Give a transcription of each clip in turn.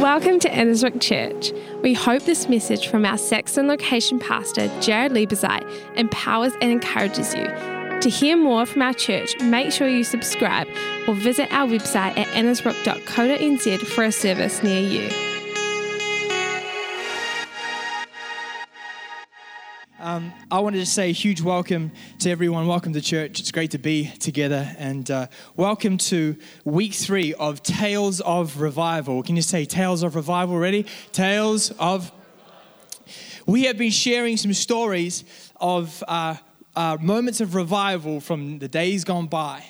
Welcome to Ennisbrook Church. We hope this message from our Saxon location pastor, Jared Liebezeit, empowers and encourages you. To hear more from our church, make sure you subscribe or visit our website at ennisbrook.co.nz for a service near you. Um, I wanted to say a huge welcome to everyone. Welcome to church. It's great to be together. And uh, welcome to week three of Tales of Revival. Can you say Tales of Revival already? Tales of. We have been sharing some stories of uh, uh, moments of revival from the days gone by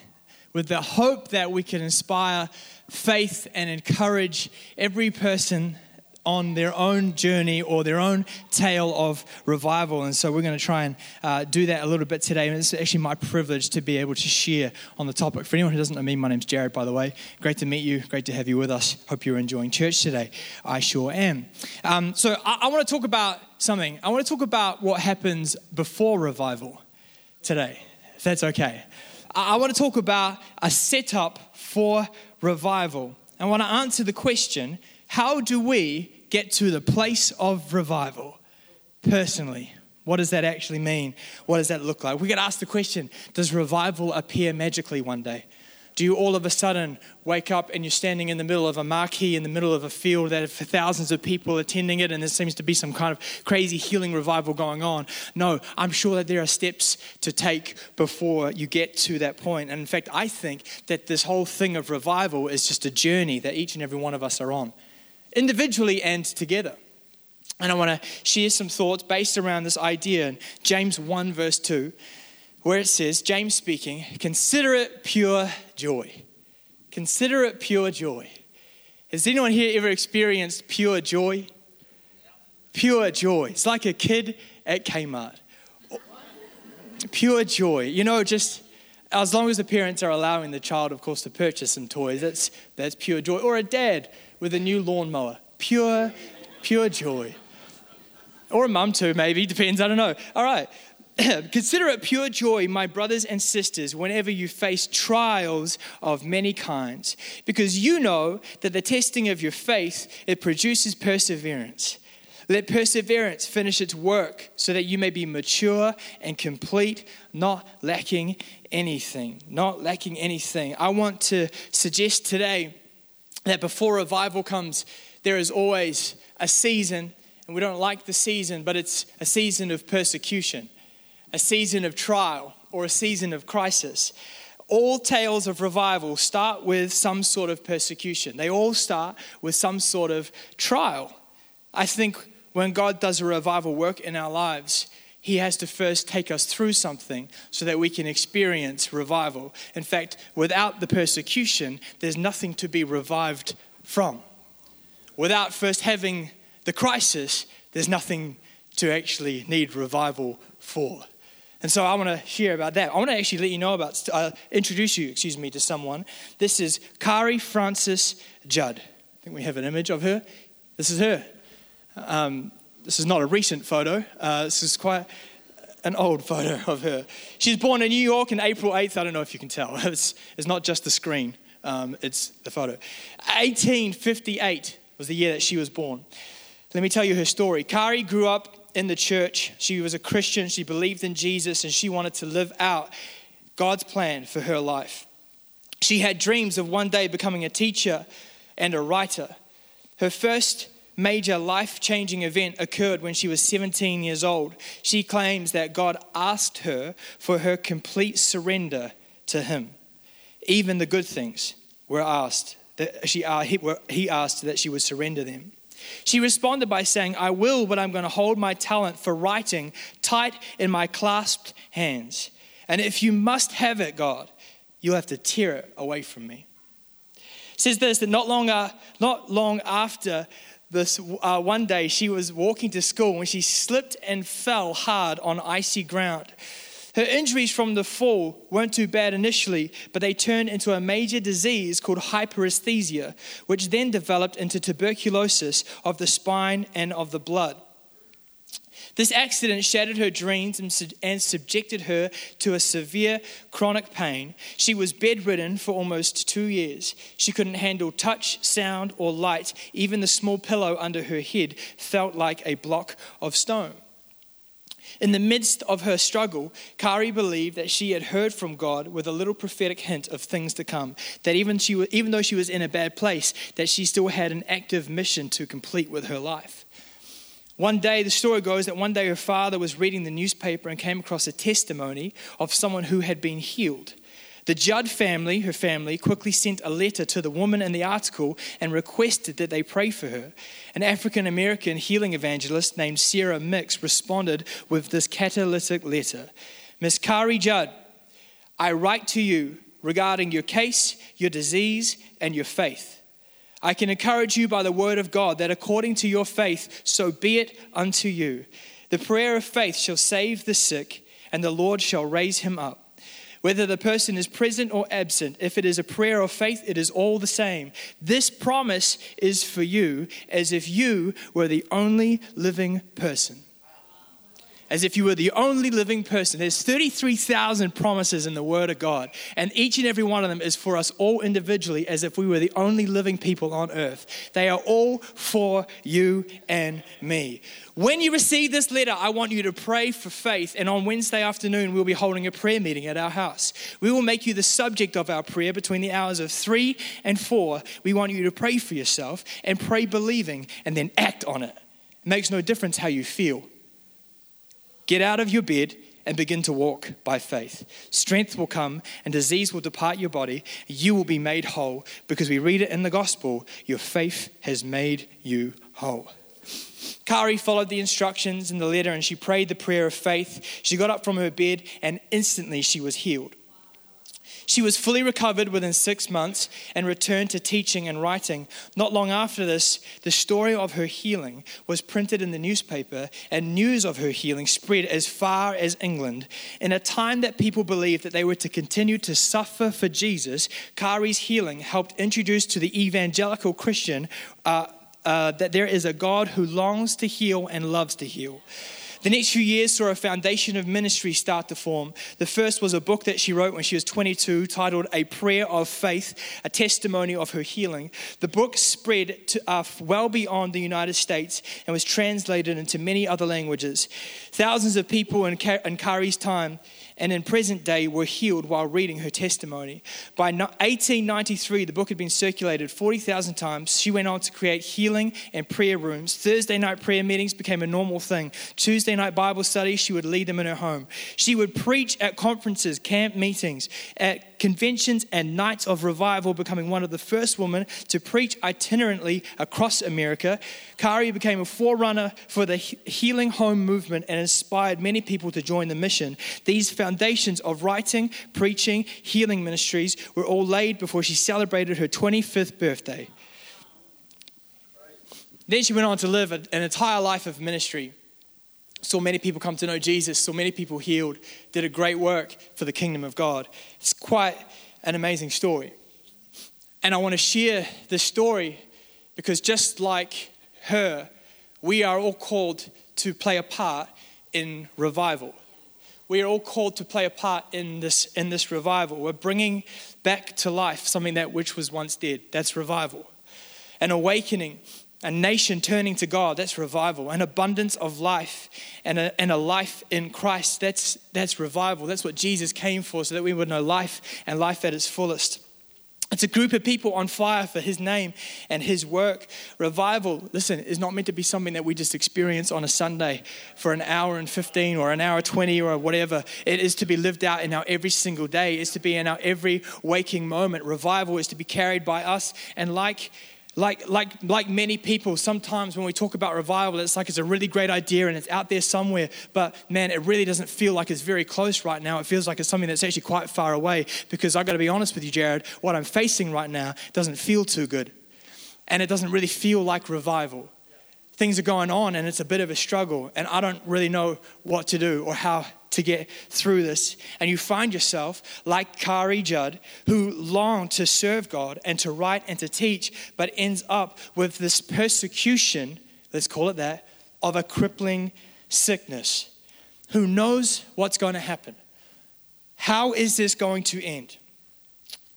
with the hope that we can inspire faith and encourage every person on their own journey or their own tale of revival. And so we're going to try and uh, do that a little bit today. And it's actually my privilege to be able to share on the topic. For anyone who doesn't know me, my name's Jared, by the way. Great to meet you. Great to have you with us. Hope you're enjoying church today. I sure am. Um, so I, I want to talk about something. I want to talk about what happens before revival today, if that's okay. I, I want to talk about a setup for revival. I want to answer the question how do we get to the place of revival personally. What does that actually mean? What does that look like? We get ask the question Does revival appear magically one day? Do you all of a sudden wake up and you're standing in the middle of a marquee in the middle of a field that for thousands of people attending it and there seems to be some kind of crazy healing revival going on? No, I'm sure that there are steps to take before you get to that point. And in fact, I think that this whole thing of revival is just a journey that each and every one of us are on individually and together. And I want to share some thoughts based around this idea in James 1, verse 2, where it says, James speaking, consider it pure joy. Consider it pure joy. Has anyone here ever experienced pure joy? Pure joy. It's like a kid at Kmart. Pure joy. You know, just as long as the parents are allowing the child, of course, to purchase some toys, that's, that's pure joy. Or a dad with a new lawnmower. Pure, pure joy. Or a mum too, maybe, depends, I don't know. All right. Consider it pure joy, my brothers and sisters, whenever you face trials of many kinds, because you know that the testing of your faith it produces perseverance. Let perseverance finish its work so that you may be mature and complete, not lacking anything. Not lacking anything. I want to suggest today that before revival comes, there is always a season, and we don't like the season, but it's a season of persecution, a season of trial, or a season of crisis. All tales of revival start with some sort of persecution. They all start with some sort of trial. I think when God does a revival work in our lives, he has to first take us through something so that we can experience revival. In fact, without the persecution, there's nothing to be revived from. Without first having the crisis, there's nothing to actually need revival for. And so I want to share about that. I want to actually let you know about, uh, introduce you, excuse me, to someone. This is Carrie Frances Judd. I think we have an image of her. This is her. Um, this is not a recent photo. Uh, this is quite an old photo of her. She was born in New York on April 8th. I don't know if you can tell. It's, it's not just the screen, um, it's the photo. 1858 was the year that she was born. Let me tell you her story. Carrie grew up in the church. She was a Christian. She believed in Jesus and she wanted to live out God's plan for her life. She had dreams of one day becoming a teacher and a writer. Her first major life changing event occurred when she was 17 years old. She claims that God asked her for her complete surrender to Him. Even the good things were asked, that she, uh, he asked that she would surrender them. She responded by saying, I will, but I'm going to hold my talent for writing tight in my clasped hands. And if you must have it, God, you'll have to tear it away from me. Says this that not long, not long after this uh, one day she was walking to school when she slipped and fell hard on icy ground. Her injuries from the fall weren't too bad initially, but they turned into a major disease called hyperesthesia, which then developed into tuberculosis of the spine and of the blood. This accident shattered her dreams and, subjected her to a severe chronic pain. She was bedridden for almost two years. She couldn't handle touch, sound, or light. Even the small pillow under her head felt like a block of stone. In the midst of her struggle, Carrie believed that she had heard from God with a little prophetic hint of things to come. That even, she, even though she was in a bad place, that she still had an active mission to complete with her life. One day, the story goes that one day her father was reading the newspaper and came across a testimony of someone who had been healed. The Judd family, her family, quickly sent a letter to the woman in the article and requested that they pray for her. An African American healing evangelist named Sarah Mix responded with this catalytic letter Miss Carrie Judd, I write to you regarding your case, your disease, and your faith. I can encourage you by the word of God that according to your faith, so be it unto you. The prayer of faith shall save the sick, and the Lord shall raise him up. Whether the person is present or absent, if it is a prayer of faith, it is all the same. This promise is for you as if you were the only living person as if you were the only living person. There's 33,000 promises in the Word of God, and each and every one of them is for us all individually, as if we were the only living people on earth. They are all for you and me. When you receive this letter, I want you to pray for faith, and on Wednesday afternoon, we'll be holding a prayer meeting at our house. We will make you the subject of our prayer between the hours of 3 and 4. We want you to pray for yourself and pray believing, and then act on it. It makes no difference how you feel. Get out of your bed and begin to walk by faith. Strength will come and disease will depart your body. You will be made whole because we read it in the gospel your faith has made you whole. Carrie followed the instructions in the letter and she prayed the prayer of faith. She got up from her bed and instantly she was healed. She was fully recovered within six months and returned to teaching and writing. Not long after this, the story of her healing was printed in the newspaper, and news of her healing spread as far as England. In a time that people believed that they were to continue to suffer for Jesus, Carrie's healing helped introduce to the evangelical Christian uh, uh, that there is a God who longs to heal and loves to heal. The next few years saw a foundation of ministry start to form. The first was a book that she wrote when she was 22 titled A Prayer of Faith, a testimony of her healing. The book spread to, uh, well beyond the United States and was translated into many other languages. Thousands of people in, in Carrie's time and in present day were healed while reading her testimony. By 1893, the book had been circulated 40,000 times. She went on to create healing and prayer rooms. Thursday night prayer meetings became a normal thing. Tuesday night Bible study, she would lead them in her home. She would preach at conferences, camp meetings, at conventions, and nights of revival, becoming one of the first women to preach itinerantly across America. Carrie became a forerunner for the healing home movement and inspired many people to join the mission. These foundations of writing, preaching, healing ministries were all laid before she celebrated her 25th birthday. Then she went on to live an entire life of ministry. Saw many people come to know Jesus, saw many people healed, did a great work for the kingdom of God. It's quite an amazing story. And I want to share this story because just like her, we are all called to play a part in revival we are all called to play a part in this, in this revival. We're bringing back to life something that which was once dead. That's revival. An awakening, a nation turning to God. That's revival. An abundance of life and a, and a life in Christ. That's, that's revival. That's what Jesus came for, so that we would know life and life at its fullest. It's a group of people on fire for his name and his work. Revival, listen, is not meant to be something that we just experience on a Sunday for an hour and 15 or an hour 20 or whatever. It is to be lived out in our every single day, it's to be in our every waking moment. Revival is to be carried by us. And like like, like, like many people, sometimes when we talk about revival, it's like it's a really great idea and it's out there somewhere, but man, it really doesn't feel like it's very close right now. It feels like it's something that's actually quite far away because I've got to be honest with you, Jared, what I'm facing right now doesn't feel too good. And it doesn't really feel like revival. Things are going on and it's a bit of a struggle, and I don't really know what to do or how to get through this. And you find yourself like Carrie Judd, who longed to serve God and to write and to teach, but ends up with this persecution, let's call it that, of a crippling sickness, who knows what's going to happen. How is this going to end?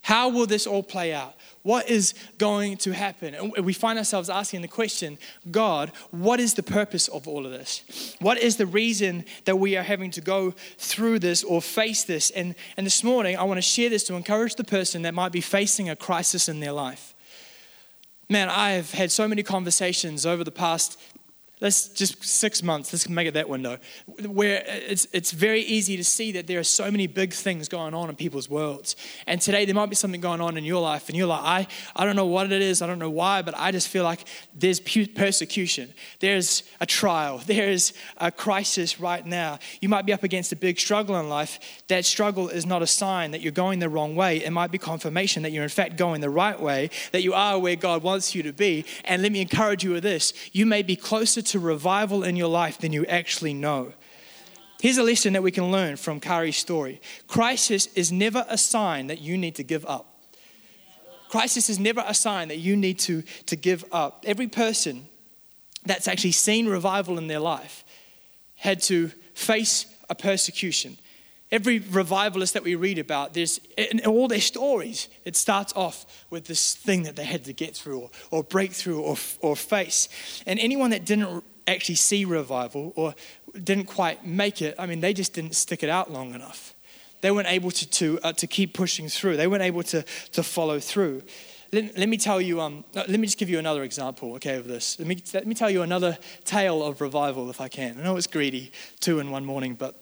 How will this all play out? What is going to happen? And we find ourselves asking the question God, what is the purpose of all of this? What is the reason that we are having to go through this or face this? And, and this morning, I want to share this to encourage the person that might be facing a crisis in their life. Man, I have had so many conversations over the past let's just six months, let's make it that window, where it's, it's very easy to see that there are so many big things going on in people's worlds. And today there might be something going on in your life, and you're like, I, I don't know what it is, I don't know why, but I just feel like there's persecution, there's a trial, there's a crisis right now. You might be up against a big struggle in life. That struggle is not a sign that you're going the wrong way, it might be confirmation that you're in fact going the right way, that you are where God wants you to be. And let me encourage you with this you may be closer to to revival in your life than you actually know. Here's a lesson that we can learn from Carrie's story crisis is never a sign that you need to give up. Crisis is never a sign that you need to, to give up. Every person that's actually seen revival in their life had to face a persecution. Every revivalist that we read about, there's in all their stories, it starts off with this thing that they had to get through or, or break through or, or face. And anyone that didn't actually see revival or didn't quite make it, I mean, they just didn't stick it out long enough. They weren't able to, to, uh, to keep pushing through, they weren't able to, to follow through. Let, let me tell you, um, let me just give you another example, okay, of this. Let me, let me tell you another tale of revival, if I can. I know it's greedy, two in one morning, but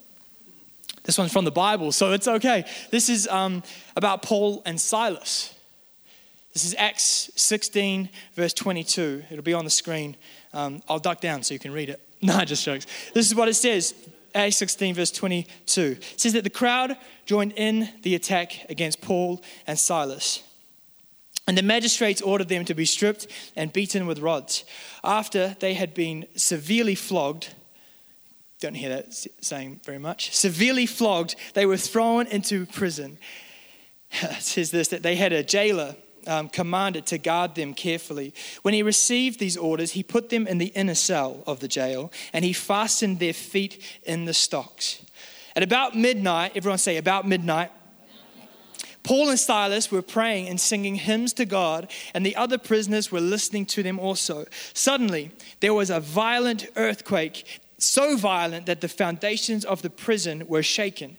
this one's from the Bible, so it's okay. This is um, about Paul and Silas. This is Acts 16, verse 22. It'll be on the screen. Um, I'll duck down so you can read it. No, just jokes. This is what it says. Acts 16, verse 22. It says that the crowd joined in the attack against Paul and Silas. And the magistrates ordered them to be stripped and beaten with rods. After they had been severely flogged, don't hear that saying very much. Severely flogged, they were thrown into prison. It says this that they had a jailer um, commanded to guard them carefully. When he received these orders, he put them in the inner cell of the jail and he fastened their feet in the stocks. At about midnight, everyone say, about midnight, Paul and Silas were praying and singing hymns to God, and the other prisoners were listening to them also. Suddenly, there was a violent earthquake so violent that the foundations of the prison were shaken.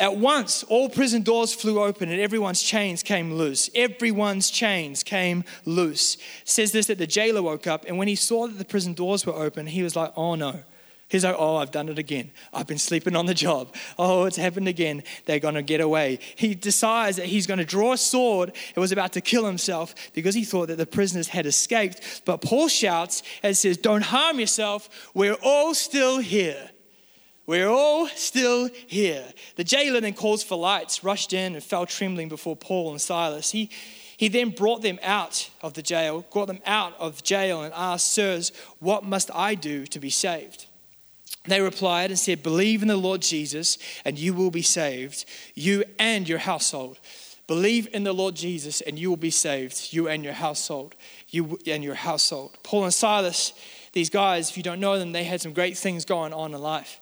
At once, all prison doors flew open and everyone's chains came loose. Everyone's chains came loose. It says this that the jailer woke up, and when he saw that the prison doors were open, he was like, Oh no. He's like, oh, I've done it again. I've been sleeping on the job. Oh, it's happened again. They're going to get away. He decides that he's going to draw a sword and was about to kill himself because he thought that the prisoners had escaped. But Paul shouts and says, Don't harm yourself. We're all still here. We're all still here. The jailer then calls for lights, rushed in, and fell trembling before Paul and Silas. He, he then brought them out of the jail, brought them out of jail, and asked, Sirs, what must I do to be saved? They replied and said, Believe in the Lord Jesus, and you will be saved, you and your household. Believe in the Lord Jesus, and you will be saved, you and your household. You and your household. Paul and Silas, these guys, if you don't know them, they had some great things going on in life.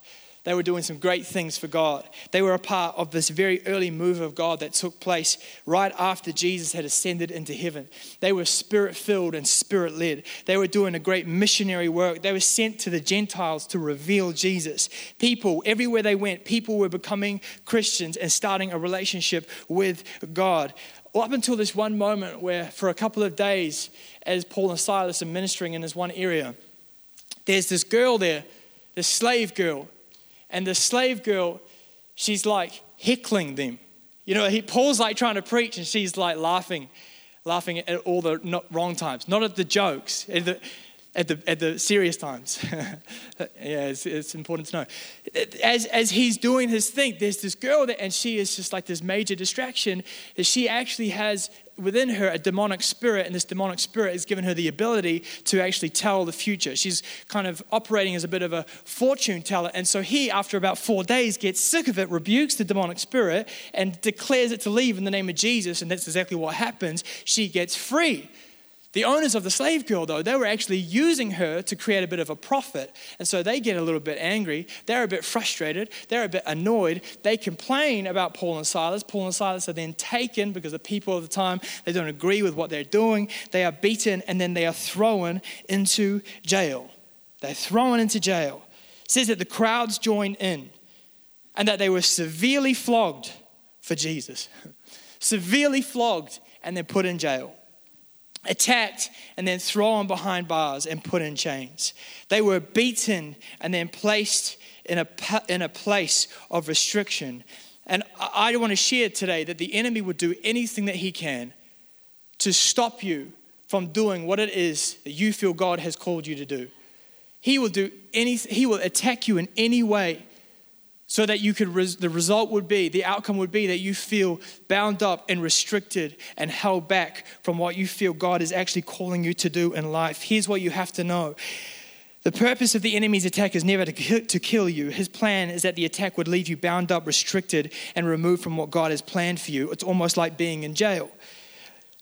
They were doing some great things for God. They were a part of this very early move of God that took place right after Jesus had ascended into heaven. They were spirit filled and spirit led. They were doing a great missionary work. They were sent to the Gentiles to reveal Jesus. People, everywhere they went, people were becoming Christians and starting a relationship with God. Up until this one moment where, for a couple of days, as Paul and Silas are ministering in this one area, there's this girl there, this slave girl and the slave girl, she's like heckling them. You know, he, Paul's like trying to preach, and she's like laughing, laughing at all the not, wrong times, not at the jokes, at the, at the, at the serious times. yeah, it's, it's, important to know. As, as he's doing his thing, there's this girl there, and she is just like this major distraction. That she actually has within her a demonic spirit, and this demonic spirit has given her the ability to actually tell the future. She's kind of operating as a bit of a fortune teller. And so he, after about four days, gets sick of it, rebukes the demonic spirit, and declares it to leave in the name of Jesus. And that's exactly what happens. She gets free. The owners of the slave girl, though, they were actually using her to create a bit of a profit. And so they get a little bit angry. They're a bit frustrated. They're a bit annoyed. They complain about Paul and Silas. Paul and Silas are then taken because the people of the time, they don't agree with what they're doing. They are beaten and then they are thrown into jail. They're thrown into jail. It says that the crowds join in and that they were severely flogged for Jesus. severely flogged and then put in jail attacked and then thrown behind bars and put in chains. They were beaten and then placed in a, in a place of restriction. And I want to share today that the enemy would do anything that he can to stop you from doing what it is that you feel God has called you to do. He will do anything, he will attack you in any way so that you could res- the result would be the outcome would be that you feel bound up and restricted and held back from what you feel god is actually calling you to do in life here's what you have to know the purpose of the enemy's attack is never to, to kill you. His plan is that the attack would leave you bound up, restricted, and removed from what God has planned for you. It's almost like being in jail.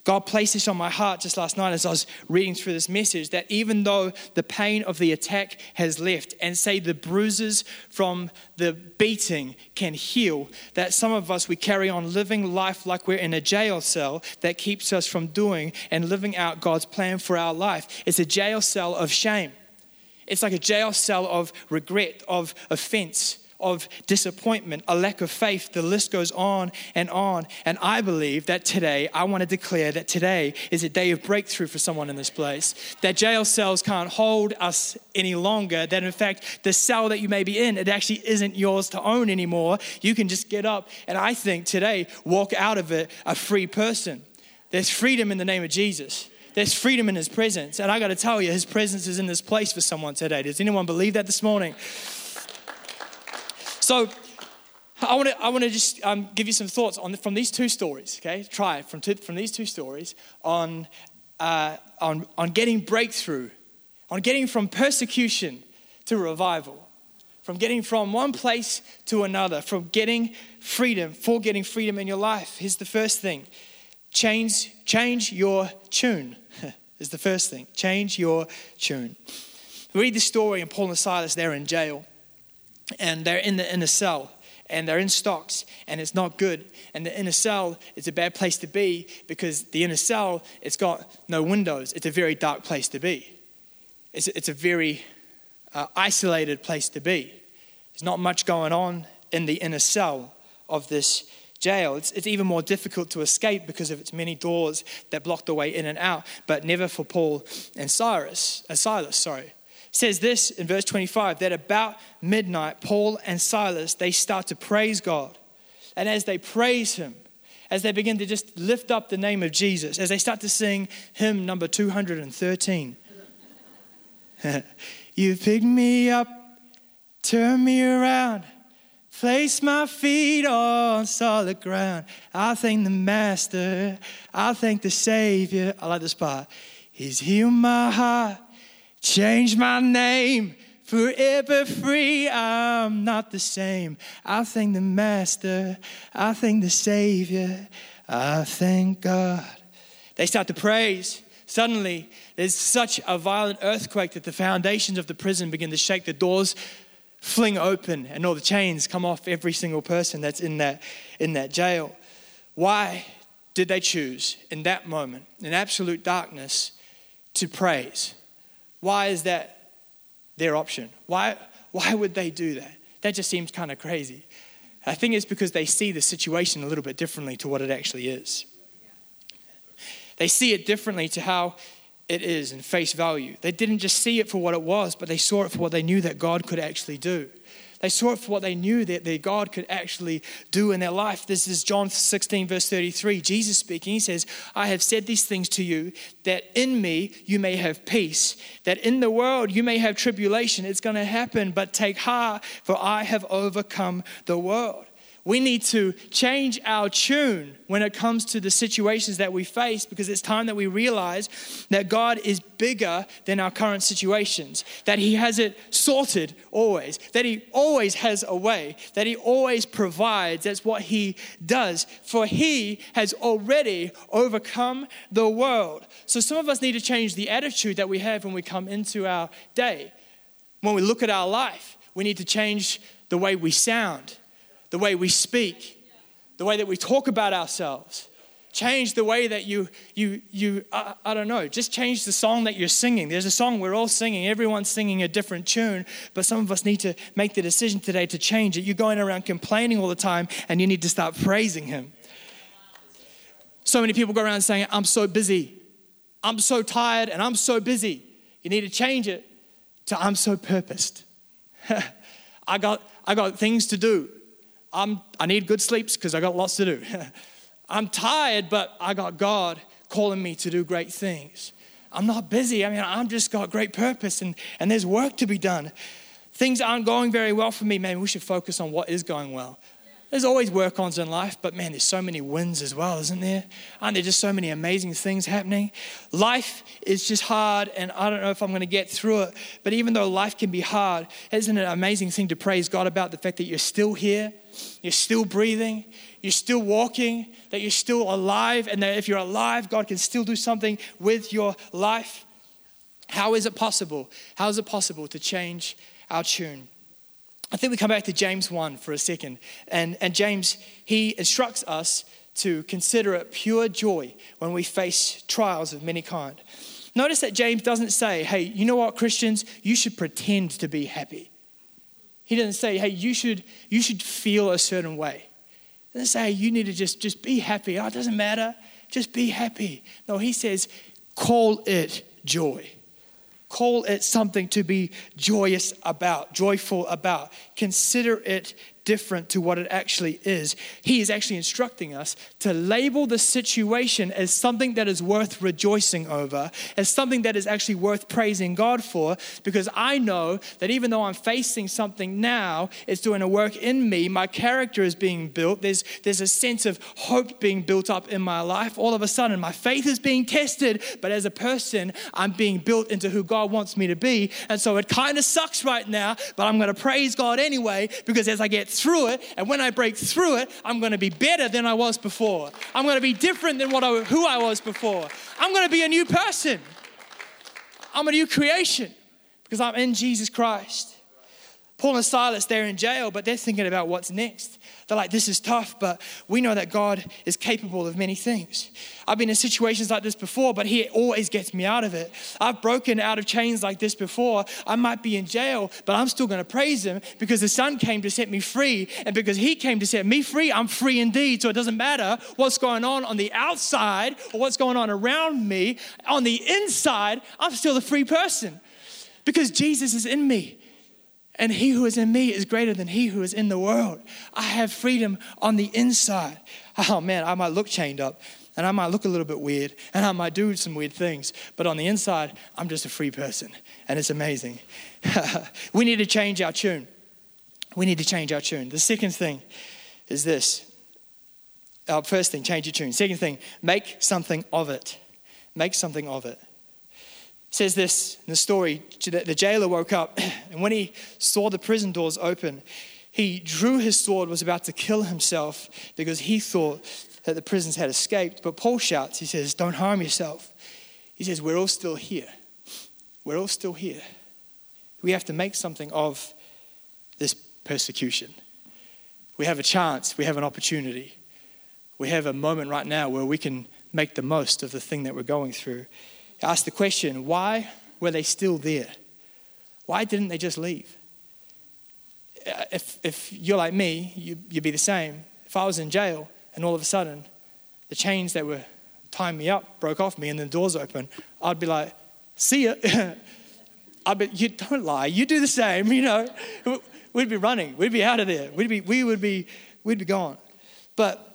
God placed this on my heart just last night as I was reading through this message that even though the pain of the attack has left and say the bruises from the beating can heal, that some of us we carry on living life like we're in a jail cell that keeps us from doing and living out God's plan for our life. It's a jail cell of shame. It's like a jail cell of regret, of offense, of disappointment, a lack of faith. The list goes on and on. And I believe that today, I want to declare that today is a day of breakthrough for someone in this place. That jail cells can't hold us any longer. That in fact, the cell that you may be in, it actually isn't yours to own anymore. You can just get up and I think today, walk out of it a free person. There's freedom in the name of Jesus. There's freedom in his presence. And I got to tell you, his presence is in this place for someone today. Does anyone believe that this morning? So I want to I want to just um, give you some thoughts on from these two stories. Okay, try from two, from these two stories on uh, on on getting breakthrough, on getting from persecution to revival, from getting from one place to another, from getting freedom for getting freedom in your life. Here's the first thing: change change your tune. is the first thing. Change your tune. Read the story, and Paul and Silas they're in jail and they're in the inner cell and they're in stocks and it's not good. And the inner cell is a bad place to be because the inner cell it's got no windows. It's a very dark place to be. It's, it's a very uh, isolated place to be. There's not much going on in the inner cell of this jail. It's, it's even more difficult to escape because of its many doors that block the way in and out but never for paul and cyrus uh, silas sorry says this in verse 25 that about midnight, Paul and Silas, they start to praise God. And as they praise him, as they begin to just lift up the name of Jesus, as they start to sing hymn number 213, You picked me up, turned me around, placed my feet on solid ground. I thank the Master, I thank the Savior. I like this part. He's healed my heart Change my name, forever free. I'm not the same. I thank the Master. I thank the Savior. I thank God. They start to praise. Suddenly, there's such a violent earthquake that the foundations of the prison begin to shake. The doors fling open, and all the chains come off every single person that's in that, in that jail. Why did they choose in that moment, in absolute darkness, to praise? Why is that their option? Why, why would they do that? That just seems kind of crazy. I think it's because they see the situation a little bit differently to what it actually is. They see it differently to how it is in face value. They didn't just see it for what it was, but they saw it for what they knew that God could actually do. They saw it for what they knew that their God could actually do in their life. This is John 16, verse 33. Jesus speaking, he says, I have said these things to you that in me you may have peace, that in the world you may have tribulation. It's going to happen, but take heart, for I have overcome the world. We need to change our tune when it comes to the situations that we face because it's time that we realize that God is bigger than our current situations, that He has it sorted always, that He always has a way, that He always provides. That's what He does. For He has already overcome the world. So some of us need to change the attitude that we have when we come into our day. When we look at our life, we need to change the way we sound the way we speak, the way that we talk about ourselves. Change the way that you, you, you I, I, don't know, just change the song that you're singing. There's a song we're all singing, everyone's singing a different tune, but some of us need to make the decision today to change it. You're going around complaining all the time, and you need to start praising Him. So many people go around saying, I'm so busy, I'm so tired, and I'm so busy. You need to change it to I'm so purposed. I, got, I got things to do. I'm, I need good sleeps because I got lots to do. I'm tired, but I got God calling me to do great things. I'm not busy. I mean, I've just got great purpose and, and there's work to be done. Things aren't going very well for me. Maybe we should focus on what is going well. There's always work ons in life, but man, there's so many wins as well, isn't there? Aren't there just so many amazing things happening? Life is just hard, and I don't know if I'm going to get through it. But even though life can be hard, isn't it an amazing thing to praise God about the fact that you're still here, you're still breathing, you're still walking, that you're still alive, and that if you're alive, God can still do something with your life? How is it possible? How is it possible to change our tune? I think we come back to James 1 for a second. And, and James, he instructs us to consider it pure joy when we face trials of many kind. Notice that James doesn't say, hey, you know what, Christians, you should pretend to be happy. He doesn't say, hey, you should, you should feel a certain way. He doesn't say, hey, you need to just, just be happy. Oh, it doesn't matter. Just be happy. No, he says, call it joy. Call it something to be joyous about, joyful about. Consider it different to what it actually is. He is actually instructing us to label the situation as something that is worth rejoicing over, as something that is actually worth praising God for, because I know that even though I'm facing something now, it's doing a work in me. My character is being built. There's, there's a sense of hope being built up in my life. All of a sudden, my faith is being tested, but as a person, I'm being built into who God wants me to be. And so it kind of sucks right now, but I'm going to praise God anyway, because as I get through it. And when I break through it, I'm going to be better than I was before. I'm going to be different than what I, who I was before. I'm going to be a new person. I'm a new creation because I'm in Jesus Christ. Paul and Silas, they're in jail, but they're thinking about what's next. They're like, this is tough, but we know that God is capable of many things. I've been in situations like this before, but He always gets me out of it. I've broken out of chains like this before. I might be in jail, but I'm still going to praise Him because the Son came to set me free. And because He came to set me free, I'm free indeed. So it doesn't matter what's going on on the outside or what's going on around me. On the inside, I'm still a free person because Jesus is in me. And he who is in me is greater than he who is in the world. I have freedom on the inside. Oh man, I might look chained up and I might look a little bit weird and I might do some weird things, but on the inside, I'm just a free person and it's amazing. we need to change our tune. We need to change our tune. The second thing is this. Our first thing, change your tune. Second thing, make something of it. Make something of it says this in the story the jailer woke up, and when he saw the prison doors open, he drew his sword, was about to kill himself because he thought that the prisons had escaped. But Paul shouts, he says, Don't harm yourself. He says, We're all still here. We're all still here. We have to make something of this persecution. We have a chance, we have an opportunity. We have a moment right now where we can make the most of the thing that we're going through. Ask the question why were they still there? Why didn't they just leave? Uh, if, if you're like me, you, you'd be the same. If I was in jail and all of a sudden the chains that were tying me up broke off me and the doors open, I'd be like, see ya. I'd be, you don't lie, you do the same, you know. We'd be running, we'd be out of there, we'd be, we would be, we'd be gone. But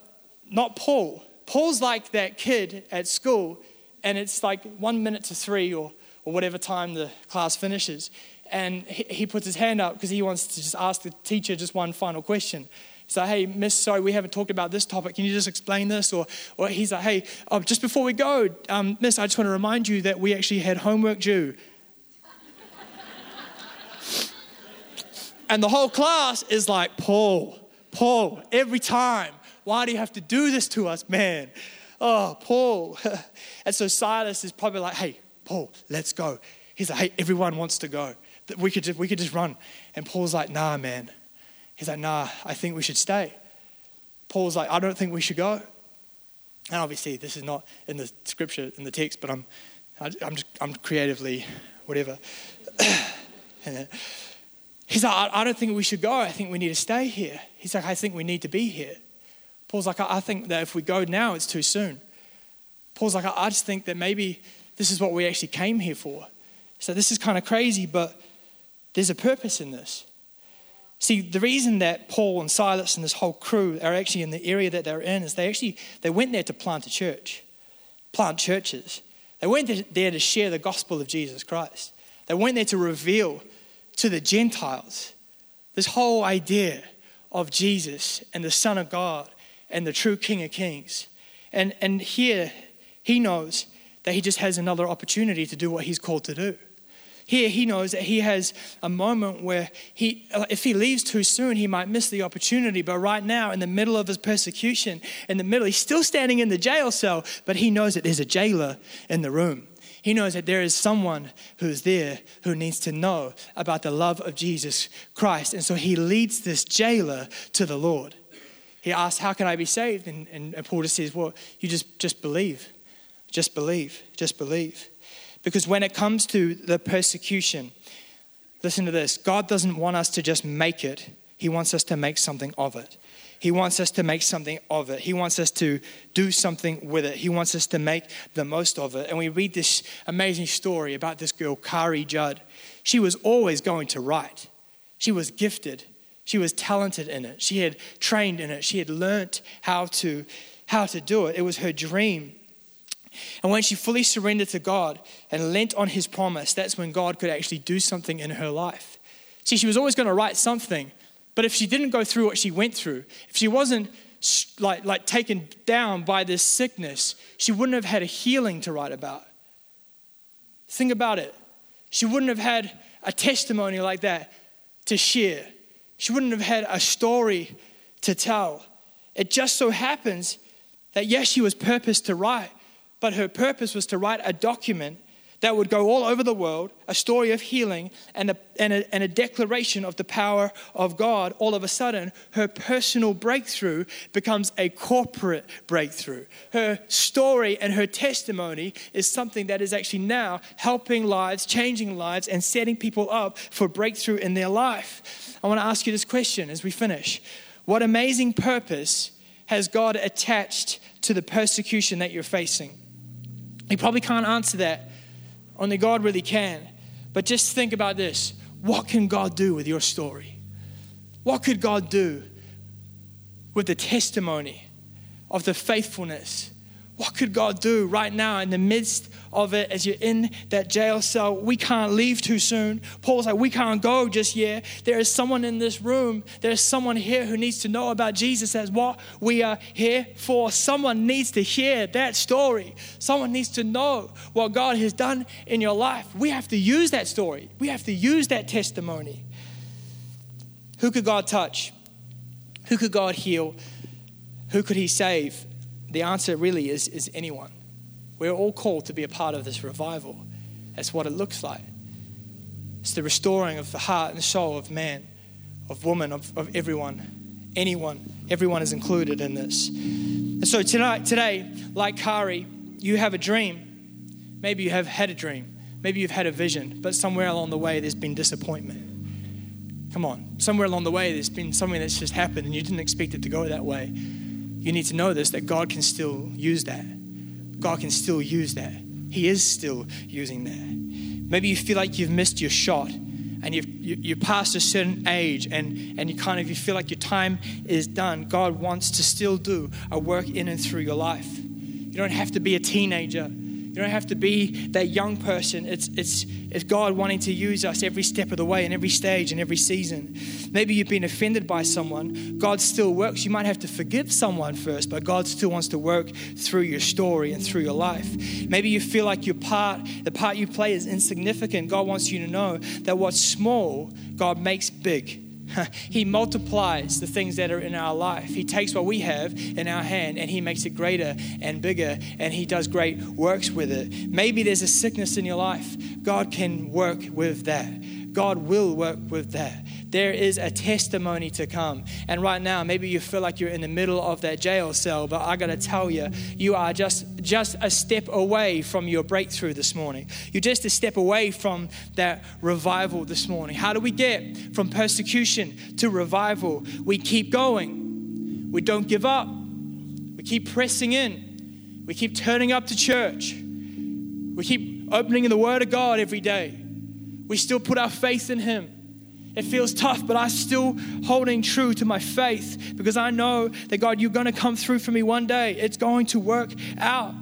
not Paul. Paul's like that kid at school and it's like one minute to three or, or whatever time the class finishes. And he, he puts his hand up because he wants to just ask the teacher just one final question. He So, hey, miss, sorry, we haven't talked about this topic. Can you just explain this? Or, or he's like, hey, oh, just before we go, um, miss, I just want to remind you that we actually had homework due. and the whole class is like, Paul, Paul, every time. Why do you have to do this to us, man? Oh, Paul. and so Silas is probably like, hey, Paul, let's go. He's like, hey, everyone wants to go. We could just, we could just run. And Paul's like, nah, man. He's like, nah, I think we should stay. Paul's like, I don't think we should go. And obviously, this is not in the scripture, in the text, but I'm, I'm, just, I'm creatively, whatever. He's like, I don't think we should go. I think we need to stay here. He's like, I think we need to be here. Paul's like, I think that if we go now, it's too soon. Paul's like, I just think that maybe this is what we actually came here for. So this is kind of crazy, but there's a purpose in this. See, the reason that Paul and Silas and this whole crew are actually in the area that they're in is they actually they went there to plant a church, plant churches. They went there to share the gospel of Jesus Christ. They went there to reveal to the Gentiles this whole idea of Jesus and the Son of God and the true King of Kings. And, and here, he knows that he just has another opportunity to do what he's called to do. Here, he knows that he has a moment where he, uh, if he leaves too soon, he might miss the opportunity. But right now, in the middle of his persecution, in the middle, he's still standing in the jail cell, but he knows that there's a jailer in the room. He knows that there is someone who's there who needs to know about the love of Jesus Christ. And so he leads this jailer to the Lord. He asks, How can I be saved? And, and, Paul just says, Well, you just, just believe. Just believe. Just believe. Because when it comes to the persecution, listen to this God doesn't want us to just make it, He wants us to make something of it. He wants us to make something of it. He wants us to do something with it. He wants us to make the most of it. And we read this amazing story about this girl, Carrie Judd. She was always going to write, she was gifted, she was talented in it, she had trained in it, she had learnt how to, how to do it. It was her dream. And when she fully surrendered to God and leant on his promise, that's when God could actually do something in her life. See, she was always going to write something, but if she didn't go through what she went through, if she wasn't like, like taken down by this sickness, she wouldn't have had a healing to write about. Think about it. She wouldn't have had a testimony like that to share. She wouldn't have had a story to tell. It just so happens that, yes, she was purposed to write, but her purpose was to write a document that would go all over the world, a story of healing and a, and, a, and a declaration of the power of God. All of a sudden, her personal breakthrough becomes a corporate breakthrough. Her story and her testimony is something that is actually now helping lives, changing lives, and setting people up for breakthrough in their life. I want to ask you this question as we finish What amazing purpose has God attached to the persecution that you're facing? You probably can't answer that. Only God really can. But just think about this what can God do with your story? What could God do with the testimony of the faithfulness? What could God do right now in the midst of it as you're in that jail cell. We can't leave too soon. Paul's like, we can't go just yet. There is someone in this room, there's someone here who needs to know about Jesus as what we are here for. Someone needs to hear that story. Someone needs to know what God has done in your life. We have to use that story, we have to use that testimony. Who could God touch? Who could God heal? Who could He save? The answer really is, is anyone. We're all called to be a part of this revival. That's what it looks like. It's the restoring of the heart and soul of man, of woman, of, of everyone, anyone. Everyone is included in this. And so tonight, today, like Carrie, you have a dream. Maybe you have had a dream. Maybe you've had a vision, but somewhere along the way there's been disappointment. Come on, somewhere along the way there's been something that's just happened and you didn't expect it to go that way. You need to know this that God can still use that. God can still use that. He is still using that. Maybe you feel like you've missed your shot and you've, you, you're past a certain age and, and you kind of you feel like your time is done. God wants to still do a work in and through your life. You don't have to be a teenager. You don't have to be that young person. It's, it's, it's God wanting to use us every step of the way, in every stage, in every season. Maybe you've been offended by someone. God still works. You might have to forgive someone first, but God still wants to work through your story and through your life. Maybe you feel like your part, the part you play is insignificant. God wants you to know that what's small, God makes big. He multiplies the things that are in our life. He takes what we have in our hand and He makes it greater and bigger, and He does great works with it. Maybe there's a sickness in your life. God can work with that. God will work with that there is a testimony to come. And right now, maybe you feel like you're in the middle of that jail cell, but I got to tell you, you are just just a step away from your breakthrough this morning. You're just a step away from that revival this morning. How do we get from persecution to revival? We keep going. We don't give up. We keep pressing in. We keep turning up to church. We keep opening the Word of God every day. We still put our faith in Him. It feels tough, but I'm still holding true to my faith because I know that God, you're going to come through for me one day. It's going to work out.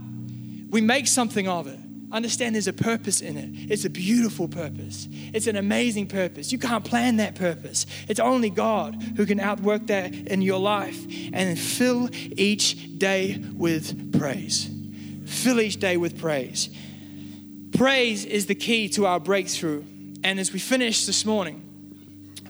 We make something of it. Understand there's a purpose in it. It's a beautiful purpose. It's an amazing purpose. You can't plan that purpose. It's only God who can outwork that in your life and fill each day with praise. Fill each day with praise. Praise is the key to our breakthrough. And as we finish this morning,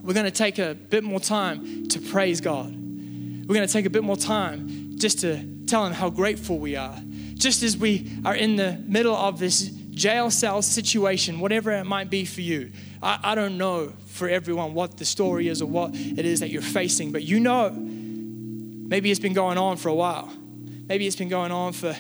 we're going to take a bit more time to praise God. We're going to take a bit more time just to tell Him how grateful we are. Just as we are in the middle of this jail cell situation, whatever it might be for you. I, I don't know for everyone what the story is or what it is that you're facing, but you know maybe it's been going on for a while. Maybe it's been going on for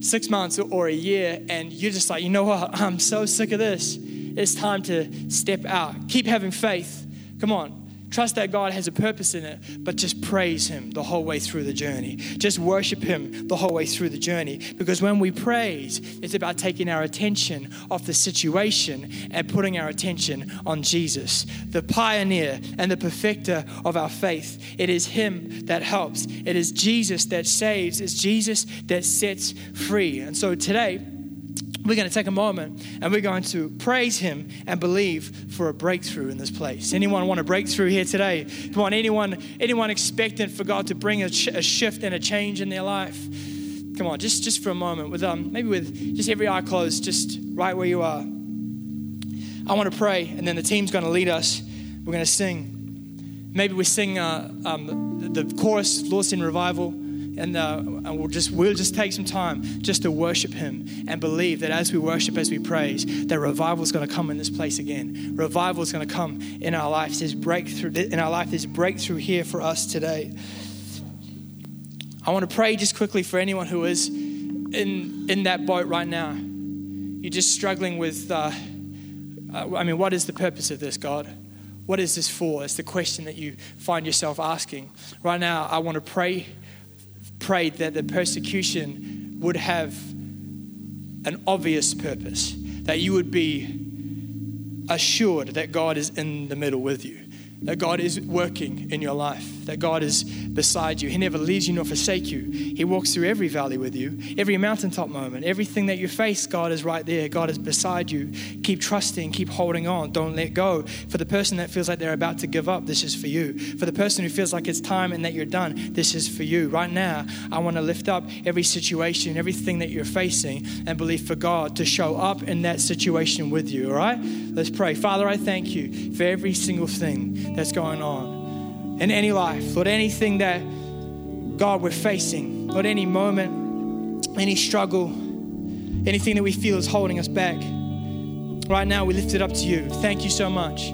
six months or a year, and you're just like, you know what? I'm so sick of this. It's time to step out. Keep having faith Come on. Trust that God has a purpose in it, but just praise Him the whole way through the journey. Just worship Him the whole way through the journey. Because when we praise, it's about taking our attention off the situation and putting our attention on Jesus, the pioneer and the perfecter of our faith. It is Him that helps, it is Jesus that saves, it's Jesus that sets free. And so today, we're going to take a moment and we're going to praise him and believe for a breakthrough in this place. Anyone want a breakthrough here today? Come on anyone anyone expectant for god to bring a, sh- a shift and a change in their life? Come on just just for a moment with um maybe with just every eye closed just right where you are. I want to pray and then the team's going to lead us. We're going to sing. Maybe we sing uh, um, the, the chorus lost in revival and, uh, and we'll just we'll just take some time just to worship him and believe that as we worship as we praise that revival is going to come in this place again. Revival is going to come in our lives there's breakthrough in our life there's breakthrough here for us today. I want to pray just quickly for anyone who is in in that boat right now. You're just struggling with uh, uh, i mean what is the purpose of this god? What is this for? It's the question that you find yourself asking. Right now, I want to pray prayed that the persecution would have an obvious purpose, that you would be assured that God is in the middle with you that God is working in your life, that God is beside you. He never leaves you nor forsake you. He walks through every valley with you, every mountaintop moment, everything that you face, God is right there. God is beside you. Keep trusting, keep holding on, don't let go. For the person that feels like they're about to give up, this is for you. For the person who feels like it's time and that you're done, this is for you. Right now, I want to lift up every situation, everything that you're facing, and believe for God to show up in that situation with you, all right? Let's pray. Father, I thank you for every single thing that's going on in any life, Lord, anything that, God, we're facing, Lord, any moment, any struggle, anything that we feel is holding us back. Right now, we lift it up to you. Thank you so much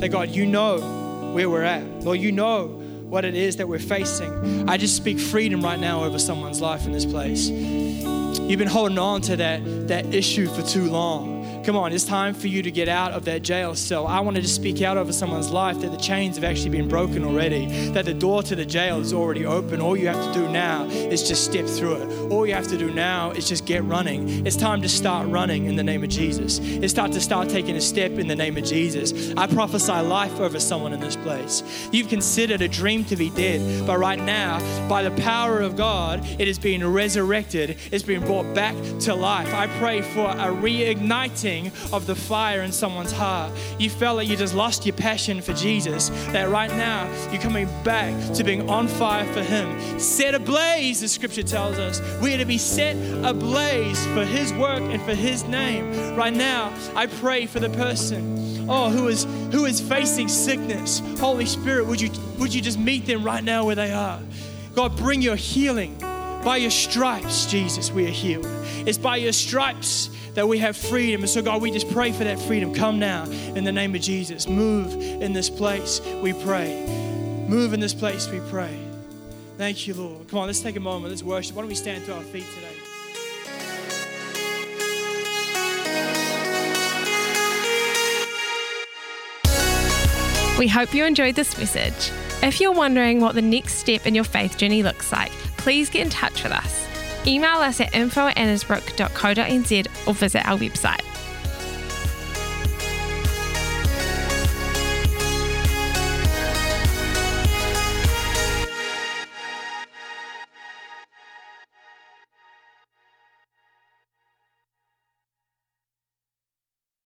that, God, you know where we're at. Lord, you know what it is that we're facing. I just speak freedom right now over someone's life in this place. You've been holding on to that, that issue for too long. Come on, it's time for you to get out of that jail cell. I wanted to speak out over someone's life that the chains have actually been broken already, that the door to the jail is already open. All you have to do now is just step through it. All you have to do now is just get running. It's time to start running in the name of Jesus. It's time to start taking a step in the name of Jesus. I prophesy life over someone in this place. You've considered a dream to be dead, but right now, by the power of God, it is being resurrected. It's being brought back to life. I pray for a reigniting of the fire in someone's heart. You felt like you just lost your passion for Jesus, that right now you're coming back to being on fire for Him. Set ablaze, the scripture tells us. We are to be set ablaze for His work and for His name. Right now, I pray for the person, oh, who is who is facing sickness. Holy Spirit, would you would you just meet them right now where they are? God, bring your healing. By your stripes, Jesus, we are healed. It's by your stripes that we have freedom. And so, God, we just pray for that freedom. Come now in the name of Jesus. Move in this place, we pray. Move in this place, we pray. Thank you, Lord. Come on, let's take a moment. Let's worship. Why don't we stand to our feet today? We hope you enjoyed this message. If you're wondering what the next step in your faith journey looks like, please get in touch with us. Email us at info at or visit our website.